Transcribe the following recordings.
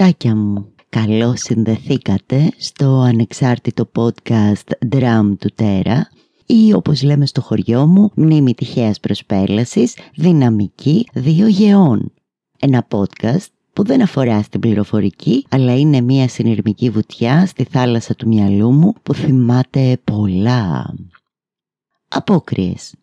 Αυτάκια μου, καλώς συνδεθήκατε στο ανεξάρτητο podcast Drum του Τέρα ή όπως λέμε στο χωριό μου μνήμη τυχαίας προσπέλασης δυναμική δύο γεών. Ένα podcast που δεν αφορά στην πληροφορική αλλά είναι μια συνειρμική βουτιά στη θάλασσα του μυαλού μου που θυμάται πολλά. Απόκριες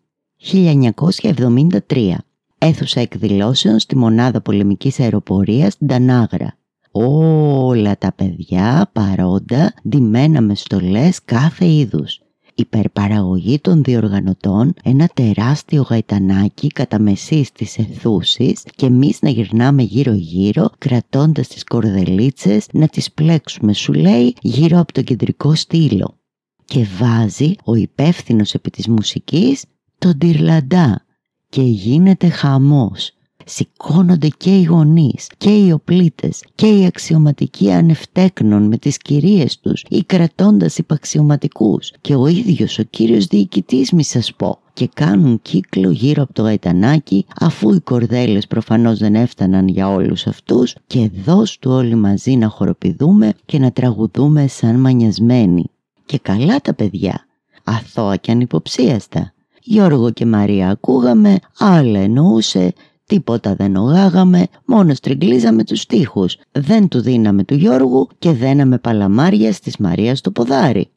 1973 Έθουσα εκδηλώσεων στη μονάδα πολεμικής αεροπορίας στην Τανάγρα. Όλα τα παιδιά παρόντα ντυμένα με στολές κάθε είδους υπερπαραγωγή των διοργανωτών ένα τεράστιο γαϊτανάκι κατά μεσής της εθούσης και εμείς να γυρνάμε γύρω γύρω κρατώντας τις κορδελίτσες να τις πλέξουμε σου λέει γύρω από το κεντρικό στήλο. Και βάζει ο υπεύθυνος επί της μουσικής τον τυρλαντά και γίνεται χαμός σηκώνονται και οι γονείς και οι οπλίτες και οι αξιωματικοί ανευτέκνων με τις κυρίες τους ή κρατώντας υπαξιωματικούς και ο ίδιος ο κύριος διοικητής μη σας πω και κάνουν κύκλο γύρω από το γαϊτανάκι αφού οι κορδέλες προφανώς δεν έφταναν για όλους αυτούς και δώσ' όλοι μαζί να χοροπηδούμε και να τραγουδούμε σαν μανιασμένοι. Και καλά τα παιδιά, αθώα και ανυποψίαστα. Γιώργο και Μαρία ακούγαμε, άλλα εννοούσε Τίποτα δεν ογάγαμε, μόνο στριγκλίζαμε τους τοίχους. Δεν του δίναμε του Γιώργου και δέναμε παλαμάρια στις Μαρίας το ποδάρι.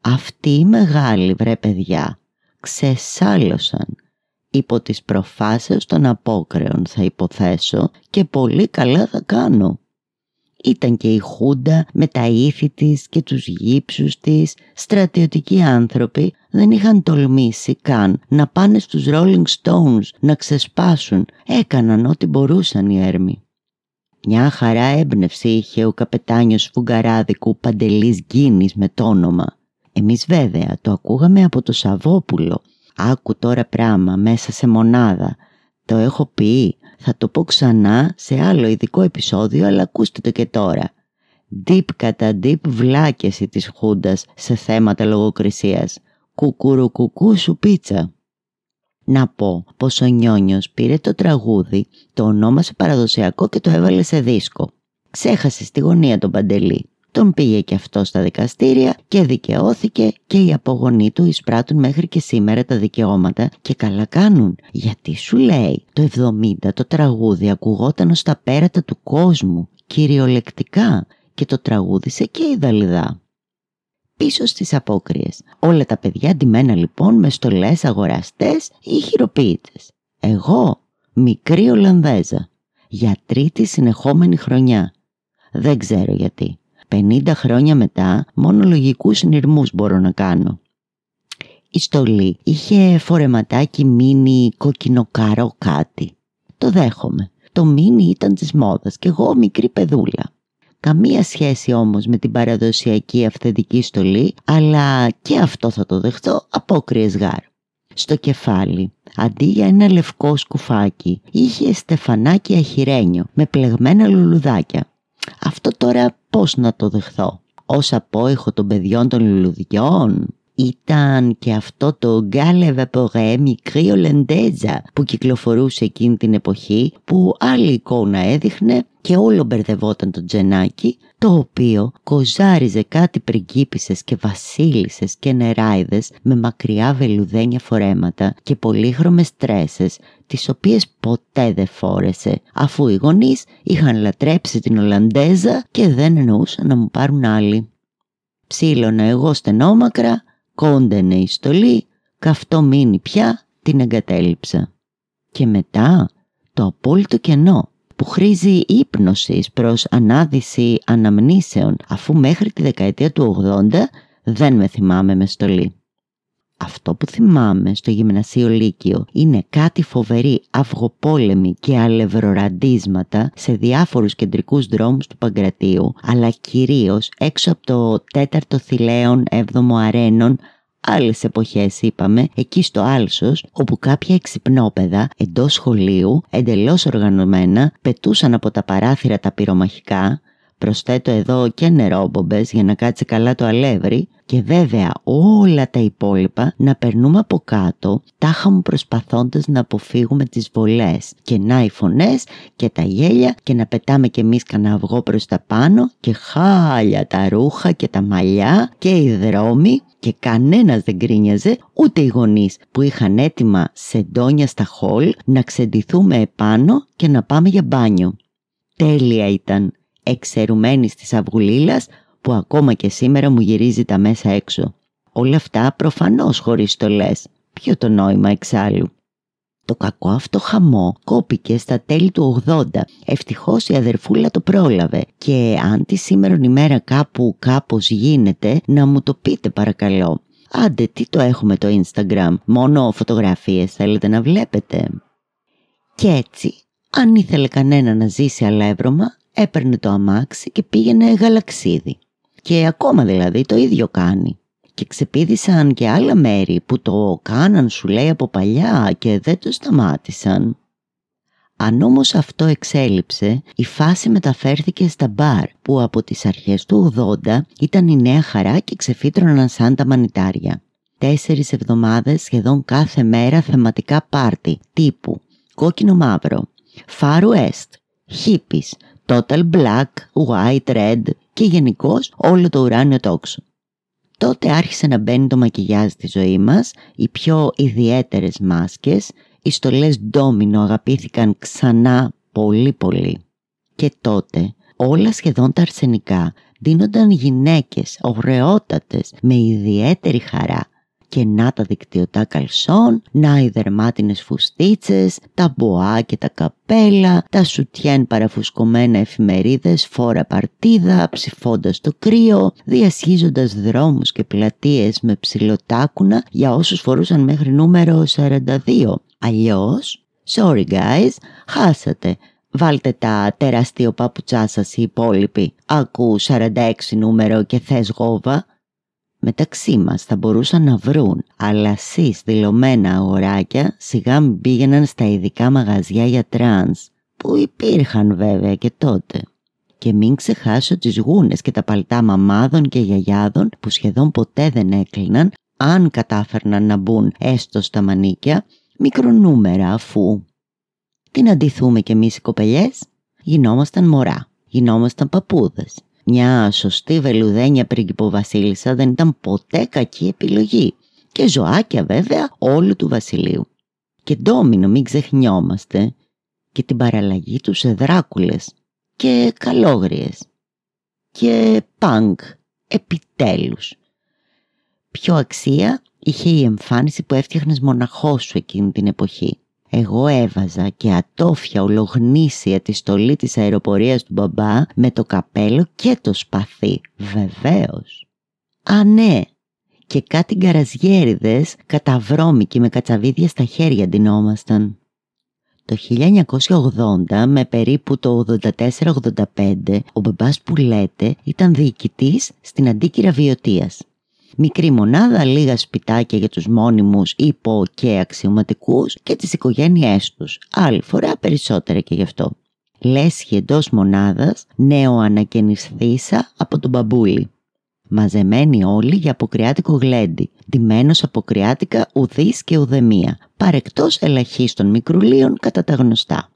Αυτοί οι μεγάλοι βρε παιδιά ξεσάλωσαν. Υπό τις προφάσεις των απόκρεων θα υποθέσω και πολύ καλά θα κάνω. Ήταν και η Χούντα με τα ήθη της και τους γύψους της, στρατιωτικοί άνθρωποι, δεν είχαν τολμήσει καν να πάνε στους Rolling Stones να ξεσπάσουν. Έκαναν ό,τι μπορούσαν οι έρμοι. Μια χαρά έμπνευση είχε ο καπετάνιος Φουγκαράδικου Παντελής Γκίνης με το όνομα. Εμείς βέβαια το ακούγαμε από το Σαββόπουλο. Άκου τώρα πράμα μέσα σε μονάδα. Το έχω πει, θα το πω ξανά σε άλλο ειδικό επεισόδιο αλλά ακούστε το και τώρα. Deep κατά deep βλάκεση της Χούντας σε θέματα λογοκρισίας. Κουκουρουκουκού σου πίτσα. Να πω πως ο Νιόνιος πήρε το τραγούδι, το ονόμασε παραδοσιακό και το έβαλε σε δίσκο. Ξέχασε στη γωνία τον Παντελή. Τον πήγε και αυτό στα δικαστήρια και δικαιώθηκε και οι απογονοί του εισπράττουν μέχρι και σήμερα τα δικαιώματα και καλά κάνουν. Γιατί σου λέει το 70 το τραγούδι ακουγόταν ως τα πέρατα του κόσμου, κυριολεκτικά και το τραγούδισε και η Δαλιδά. Πίσω στις απόκριες. Όλα τα παιδιά ντυμένα λοιπόν με στολές αγοραστές ή χειροποίητες. Εγώ, μικρή Ολλανδέζα, για τρίτη συνεχόμενη χρονιά. Δεν ξέρω γιατί. 50 χρόνια μετά μόνο λογικούς συνειρμούς μπορώ να κάνω. Η στολή είχε φορεματάκι μίνι κοκκινοκαρό κάτι. Το δέχομαι. Το μίνι ήταν της μόδας και εγώ μικρή παιδούλα. Καμία σχέση όμως με την παραδοσιακή αυθεντική στολή, αλλά και αυτό θα το δεχτώ απόκριες γάρ. Στο κεφάλι, αντί για ένα λευκό σκουφάκι, είχε στεφανάκι αχυρένιο με πλεγμένα λουλουδάκια. Αυτό τώρα πώς να το δεχθώ; Ως απόϊχο των παιδιών των λουλουδιών. Ήταν και αυτό το γκάλε βαπορέ μικρή Ολεντέζα που κυκλοφορούσε εκείνη την εποχή που άλλη εικόνα έδειχνε και όλο μπερδευόταν το τζενάκι το οποίο κοζάριζε κάτι πριγκίπισσες και βασίλισσες και νεράιδες με μακριά βελουδένια φορέματα και πολύχρωμες τρέσες τις οποίες ποτέ δεν φόρεσε αφού οι γονείς είχαν λατρέψει την Ολλανδέζα και δεν εννοούσαν να μου πάρουν άλλη. Ψήλωνα εγώ στενόμακρα, κόντενε η στολή, καυτό μείνει πια, την εγκατέλειψα. Και μετά το απόλυτο κενό που χρήζει ύπνωσης προς ανάδυση αναμνήσεων αφού μέχρι τη δεκαετία του 80 δεν με θυμάμαι με στολή. Αυτό που θυμάμαι στο γυμνασίο Λύκειο είναι κάτι φοβερή αυγοπόλεμη και αλευροραντίσματα σε διάφορους κεντρικούς δρόμους του Παγκρατίου αλλά κυρίως έξω από το τέταρτο θηλαίον έβδομο αρένων άλλες εποχές είπαμε, εκεί στο Άλσος, όπου κάποια εξυπνόπεδα εντός σχολείου, εντελώς οργανωμένα, πετούσαν από τα παράθυρα τα πυρομαχικά, προσθέτω εδώ και νερόμπομπες για να κάτσει καλά το αλεύρι. Και βέβαια όλα τα υπόλοιπα να περνούμε από κάτω τάχα μου προσπαθώντας να αποφύγουμε τις βολές. Και να οι φωνές και τα γέλια και να πετάμε κι εμείς κανένα αυγό προς τα πάνω και χάλια τα ρούχα και τα μαλλιά και οι δρόμοι. Και κανένας δεν γκρίνιαζε ούτε οι γονείς που είχαν έτοιμα σεντόνια στα χολ να ξεντηθούμε επάνω και να πάμε για μπάνιο. Τέλεια ήταν, εξαιρουμένη της αυγουλίλας που ακόμα και σήμερα μου γυρίζει τα μέσα έξω. Όλα αυτά προφανώς χωρίς στολές. Ποιο το νόημα εξάλλου; Το κακό αυτό χαμό κόπηκε στα τέλη του 80. Ευτυχώς η αδερφούλα το πρόλαβε και αν τη σήμερα ημέρα κάπου κάπως γίνεται να μου το πείτε παρακαλώ. Άντε τι το έχουμε το Instagram, μόνο φωτογραφίες θέλετε να βλέπετε; Και έτσι, αν ήθελε κανένα να ζήσει αλεύρωμα, έπαιρνε το αμάξι και πήγαινε γαλαξίδι. Και ακόμα δηλαδή το ίδιο κάνει. Και ξεπίδησαν και άλλα μέρη που το κάναν σου λέει από παλιά και δεν το σταμάτησαν. Αν όμως αυτό εξέλιψε, η φάση μεταφέρθηκε στα μπαρ που από τις αρχές του 80 ήταν η νέα χαρά και ξεφύτρωναν σαν τα μανιτάρια. Τέσσερις εβδομάδες σχεδόν κάθε μέρα θεματικά πάρτι τύπου κόκκινο μαύρο, Far West, hippies, total black, white, red και γενικώς όλο το ουράνιο τόξο. Τότε άρχισε να μπαίνει το μακιγιάζ στη ζωή μας, οι πιο ιδιαίτερες μάσκες, οι στολές ντόμινο αγαπήθηκαν ξανά πολύ πολύ. Και τότε όλα σχεδόν τα αρσενικά δίνονταν γυναίκες ωραιότατες με ιδιαίτερη χαρά και να τα δικτυωτά καλσόν, να οι δερμάτινες φουστίτσες, τα μποά και τα καπέλα, τα σουτιέν παραφουσκωμένα εφημερίδες, φόρα παρτίδα, ψηφώντας το κρύο, διασχίζοντας δρόμους και πλατείες με ψηλοτάκουνα για όσους φορούσαν μέχρι νούμερο 42. Αλλιώς, sorry guys, χάσατε. Βάλτε τα τεραστίο παπουτσά σας οι υπόλοιποι. Άκου 46 νούμερο και θες γόβα μεταξύ μας θα μπορούσαν να βρουν, αλλά εσείς δηλωμένα αγοράκια σιγά μην πήγαιναν στα ειδικά μαγαζιά για τρανς, που υπήρχαν βέβαια και τότε. Και μην ξεχάσω τις γούνες και τα παλτά μαμάδων και γιαγιάδων που σχεδόν ποτέ δεν έκλειναν αν κατάφερναν να μπουν έστω στα μανίκια, μικρονούμερα αφού. Τι να ντυθούμε κι εμείς οι κοπελιές, γινόμασταν μωρά, γινόμασταν παππούδες, μια σωστή βελουδένια πριγκιποβασίλισσα δεν ήταν ποτέ κακή επιλογή και ζωάκια βέβαια όλου του βασιλείου. Και ντόμινο μην ξεχνιόμαστε και την παραλλαγή τους σε δράκουλες και καλόγριες και πανκ επιτέλους. Πιο αξία είχε η εμφάνιση που έφτιαχνες μοναχός σου εκείνη την εποχή; Εγώ έβαζα και ατόφια ολογνήσια τη στολή της αεροπορίας του μπαμπά με το καπέλο και το σπαθί, βεβαίως. Α, ναι, και κάτι γκαραζιέριδες καταβρώμικοι με κατσαβίδια στα χέρια ντυνόμασταν. Το 1980 με περίπου το 84-85 ο μπαμπάς που λέτε ήταν διοικητής στην αντίκυρα βιωτίας μικρή μονάδα, λίγα σπιτάκια για τους μόνιμους υπο και αξιωματικούς και τις οικογένειές τους. Άλλη φορά περισσότερα και γι' αυτό. Λέσχη εντός μονάδας, νέο ανακαινισθήσα από τον μπαμπούλι. Μαζεμένοι όλοι για αποκριάτικο γλέντι, ντυμένος αποκριάτικα ουδής και ουδεμία, παρεκτός ελαχίστων μικρουλίων κατά τα γνωστά.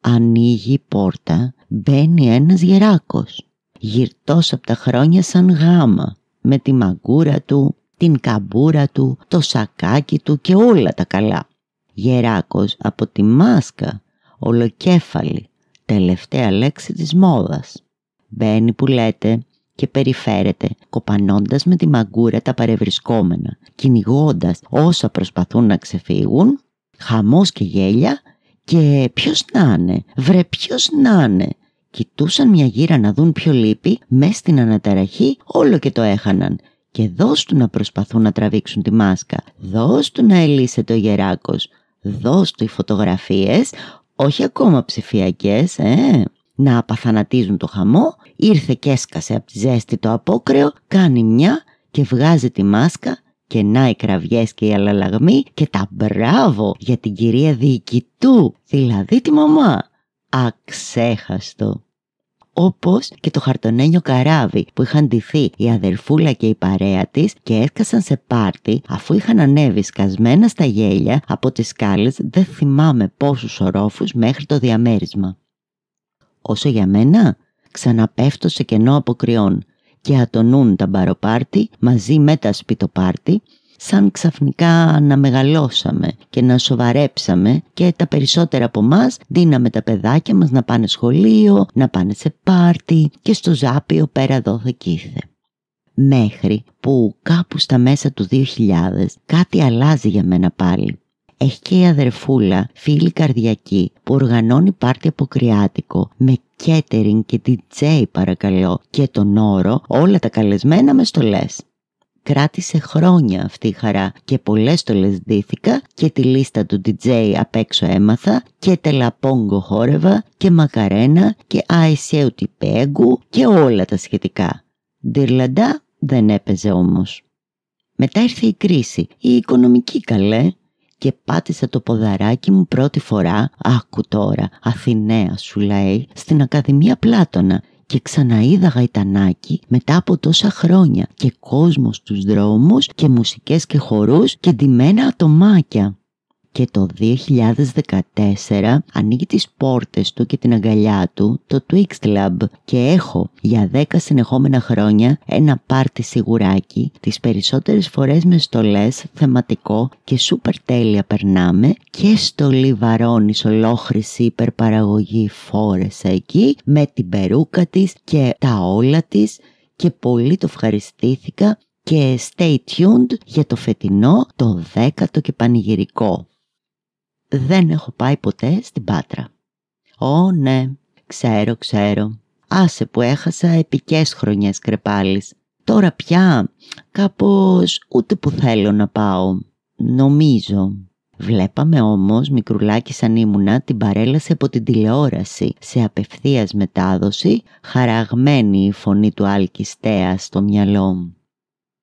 Ανοίγει η πόρτα, μπαίνει ένας γεράκος, γυρτός από τα χρόνια σαν γάμα, με τη μαγκούρα του, την καμπούρα του, το σακάκι του και όλα τα καλά. Γεράκος από τη μάσκα, ολοκέφαλη, τελευταία λέξη της μόδας. Μπαίνει που λέτε και περιφέρεται, κοπανώντας με τη μαγκούρα τα παρευρισκόμενα, κυνηγώντας όσα προσπαθούν να ξεφύγουν, χαμός και γέλια και ποιος να είναι, βρε ποιος να είναι, Κοιτούσαν μια γύρα να δουν ποιο λείπει, μες στην αναταραχή όλο και το έχαναν. Και δώσ' του να προσπαθούν να τραβήξουν τη μάσκα, δώσ' του να ελύσεται ο γεράκος, δώσ' του οι φωτογραφίες, όχι ακόμα ψηφιακές, ε, να απαθανατίζουν το χαμό, ήρθε και έσκασε από τη ζέστη το απόκρεο, κάνει μια και βγάζει τη μάσκα και να οι κραυγές και οι αλαλαγμοί και τα μπράβο για την κυρία διοικητού, δηλαδή τη μαμά. Αξέχαστο. Όπως και το χαρτονένιο καράβι που είχαν ντυθεί η αδερφούλα και η παρέα της και έσκασαν σε πάρτι αφού είχαν ανέβει σκασμένα στα γέλια από τις σκάλες δεν θυμάμαι πόσους ορόφους μέχρι το διαμέρισμα. Όσο για μένα, ξαναπέφτω σε κενό αποκριών και ατονούν τα μπαροπάρτι μαζί με τα σπιτοπάρτι σαν ξαφνικά να μεγαλώσαμε και να σοβαρέψαμε και τα περισσότερα από εμά δίναμε τα παιδάκια μας να πάνε σχολείο, να πάνε σε πάρτι και στο ζάπιο πέρα δόθε κήθε. Μέχρι που κάπου στα μέσα του 2000 κάτι αλλάζει για μένα πάλι. Έχει και η αδερφούλα, φίλη καρδιακή, που οργανώνει πάρτι αποκριάτικο με catering και DJ παρακαλώ και τον όρο όλα τα καλεσμένα μες στολές. Κράτησε χρόνια αυτή η χαρά και πολλές στολές ντύθηκα και τη λίστα του DJ απ' έξω έμαθα και τελαπόγκο χόρευα και μακαρένα και αισέου τυπέγκου και όλα τα σχετικά. Ντυρλαντά δεν έπαιζε όμως. Μετά ήρθε η κρίση, η οικονομική καλέ και πάτησα το ποδαράκι μου πρώτη φορά, άκου τώρα, Αθηναία σου λέει, στην Ακαδημία Πλάτωνα και ξαναείδα γαϊτανάκι μετά από τόσα χρόνια και κόσμος στους δρόμους και μουσικές και χορούς και ντυμένα ατομάκια και το 2014 ανοίγει τις πόρτες του και την αγκαλιά του το Twix Club. Και έχω για 10 συνεχόμενα χρόνια ένα πάρτι σιγουράκι. Τις περισσότερες φορές με στολές θεματικό και σούπερ τέλεια περνάμε. Και στολή βαρώνης ολόχρηση υπερπαραγωγή φόρεσα εκεί με την περούκα της και τα όλα της. Και πολύ το ευχαριστήθηκα. Και stay tuned για το φετινό το δέκατο και πανηγυρικό δεν έχω πάει ποτέ στην Πάτρα. Ω ναι, ξέρω, ξέρω. Άσε που έχασα επικές χρονιές κρεπάλης. Τώρα πια κάπως ούτε που θέλω να πάω. Νομίζω. Βλέπαμε όμως μικρουλάκι σαν ήμουνα την παρέλαση από την τηλεόραση σε απευθείας μετάδοση χαραγμένη η φωνή του Άλκη στο μυαλό μου.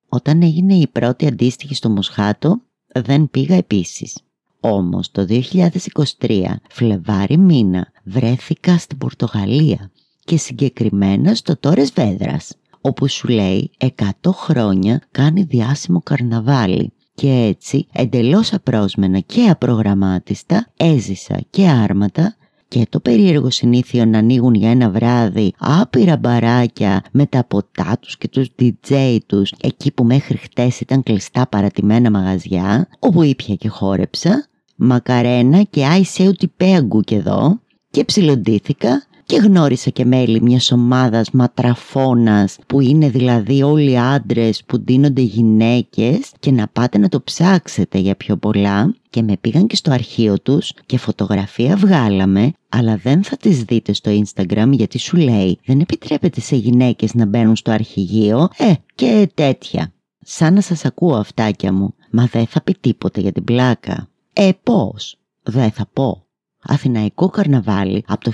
Όταν έγινε η πρώτη αντίστοιχη στο Μοσχάτο δεν πήγα επίσης. Όμως το 2023, Φλεβάρι μήνα, βρέθηκα στην Πορτογαλία και συγκεκριμένα στο Τόρες Βέδρας, όπου σου λέει 100 χρόνια κάνει διάσημο καρναβάλι. Και έτσι εντελώς απρόσμενα και απρογραμμάτιστα έζησα και άρματα και το περίεργο συνήθειο να ανοίγουν για ένα βράδυ άπειρα μπαράκια με τα ποτά τους και τους DJ τους εκεί που μέχρι χτες ήταν κλειστά παρατημένα μαγαζιά όπου ήπια και χόρεψα μακαρένα και άισεου τυπέγκου και εδώ και ψιλοντήθηκα και γνώρισα και μέλη μιας ομάδας ματραφώνας που είναι δηλαδή όλοι άντρες που ντύνονται γυναίκες και να πάτε να το ψάξετε για πιο πολλά και με πήγαν και στο αρχείο τους και φωτογραφία βγάλαμε αλλά δεν θα τις δείτε στο Instagram γιατί σου λέει δεν επιτρέπεται σε γυναίκες να μπαίνουν στο αρχηγείο ε και τέτοια. Σαν να σας ακούω αυτάκια μου, μα δεν θα πει τίποτα για την πλάκα. Ε, πώς; Δεν θα πω. Αθηναϊκό καρναβάλι από το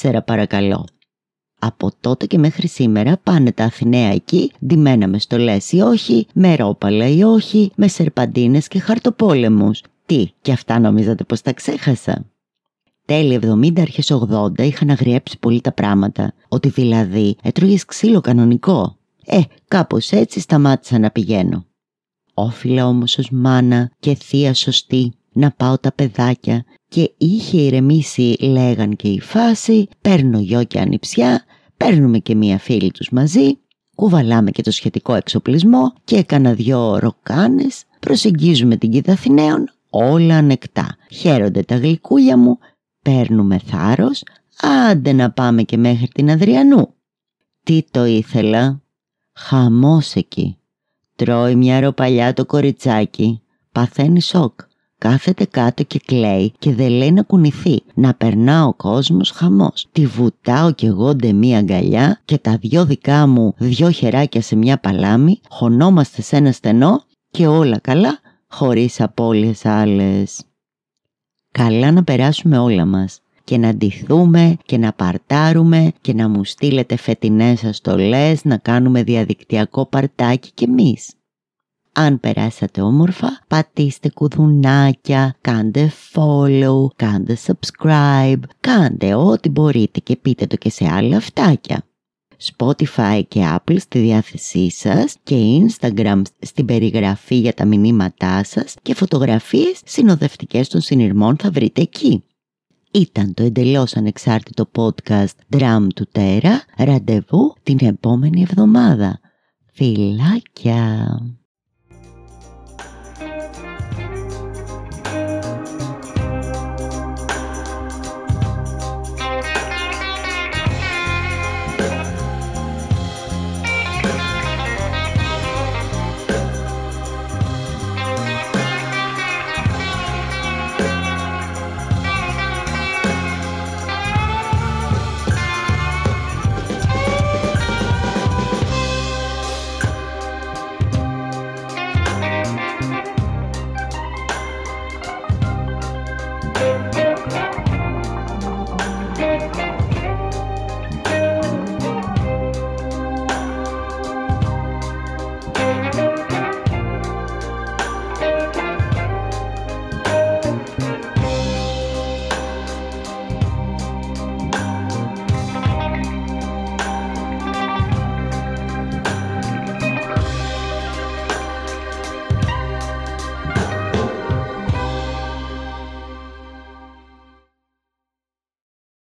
1834 παρακαλώ. Από τότε και μέχρι σήμερα πάνε τα Αθηναία εκεί, ντυμένα με στολές ή όχι, με ρόπαλα ή όχι, με σερπαντίνες και χαρτοπόλεμους. Τι, και αυτά νομίζατε πως τα ξέχασα; Τέλη 70 αρχές 80 είχαν αγριέψει πολύ τα πράγματα, ότι δηλαδή έτρωγες ξύλο κανονικό. Ε, κάπως έτσι σταμάτησα να πηγαίνω. Όφιλα όμως ως μάνα και θεία σωστή να πάω τα παιδάκια και είχε ηρεμήσει λέγαν και η φάση παίρνω γιο και ανιψιά, παίρνουμε και μία φίλη τους μαζί κουβαλάμε και το σχετικό εξοπλισμό και έκανα δυο ροκάνες, προσεγγίζουμε την κοίτα Αθηναίων, όλα ανεκτά. Χαίρονται τα γλυκούλια μου, παίρνουμε θάρρος, άντε να πάμε και μέχρι την Αδριανού. Τι το ήθελα, χαμός εκεί. Τρώει μια ροπαλιά το κοριτσάκι. Παθαίνει σοκ. Κάθεται κάτω και κλαίει και δεν λέει να κουνηθεί. Να περνά ο κόσμος χαμός. Τη βουτάω κι εγώ ντε μία αγκαλιά και τα δυο δικά μου δυο χεράκια σε μια παλάμη. Χωνόμαστε σε ένα στενό και όλα καλά χωρίς απώλειες άλλες. Καλά να περάσουμε όλα μας και να ντυθούμε και να παρτάρουμε και να μου στείλετε φετινές αστολές να κάνουμε διαδικτυακό παρτάκι κι εμείς. Αν περάσατε όμορφα, πατήστε κουδουνάκια, κάντε follow, κάντε subscribe, κάντε ό,τι μπορείτε και πείτε το και σε άλλα αυτάκια. Spotify και Apple στη διάθεσή σας και Instagram στην περιγραφή για τα μηνύματά σας και φωτογραφίες συνοδευτικές των συνειρμών θα βρείτε εκεί. Ήταν το εντελώς ανεξάρτητο podcast Drum του Τέρα. Ραντεβού την επόμενη εβδομάδα. Φιλάκια!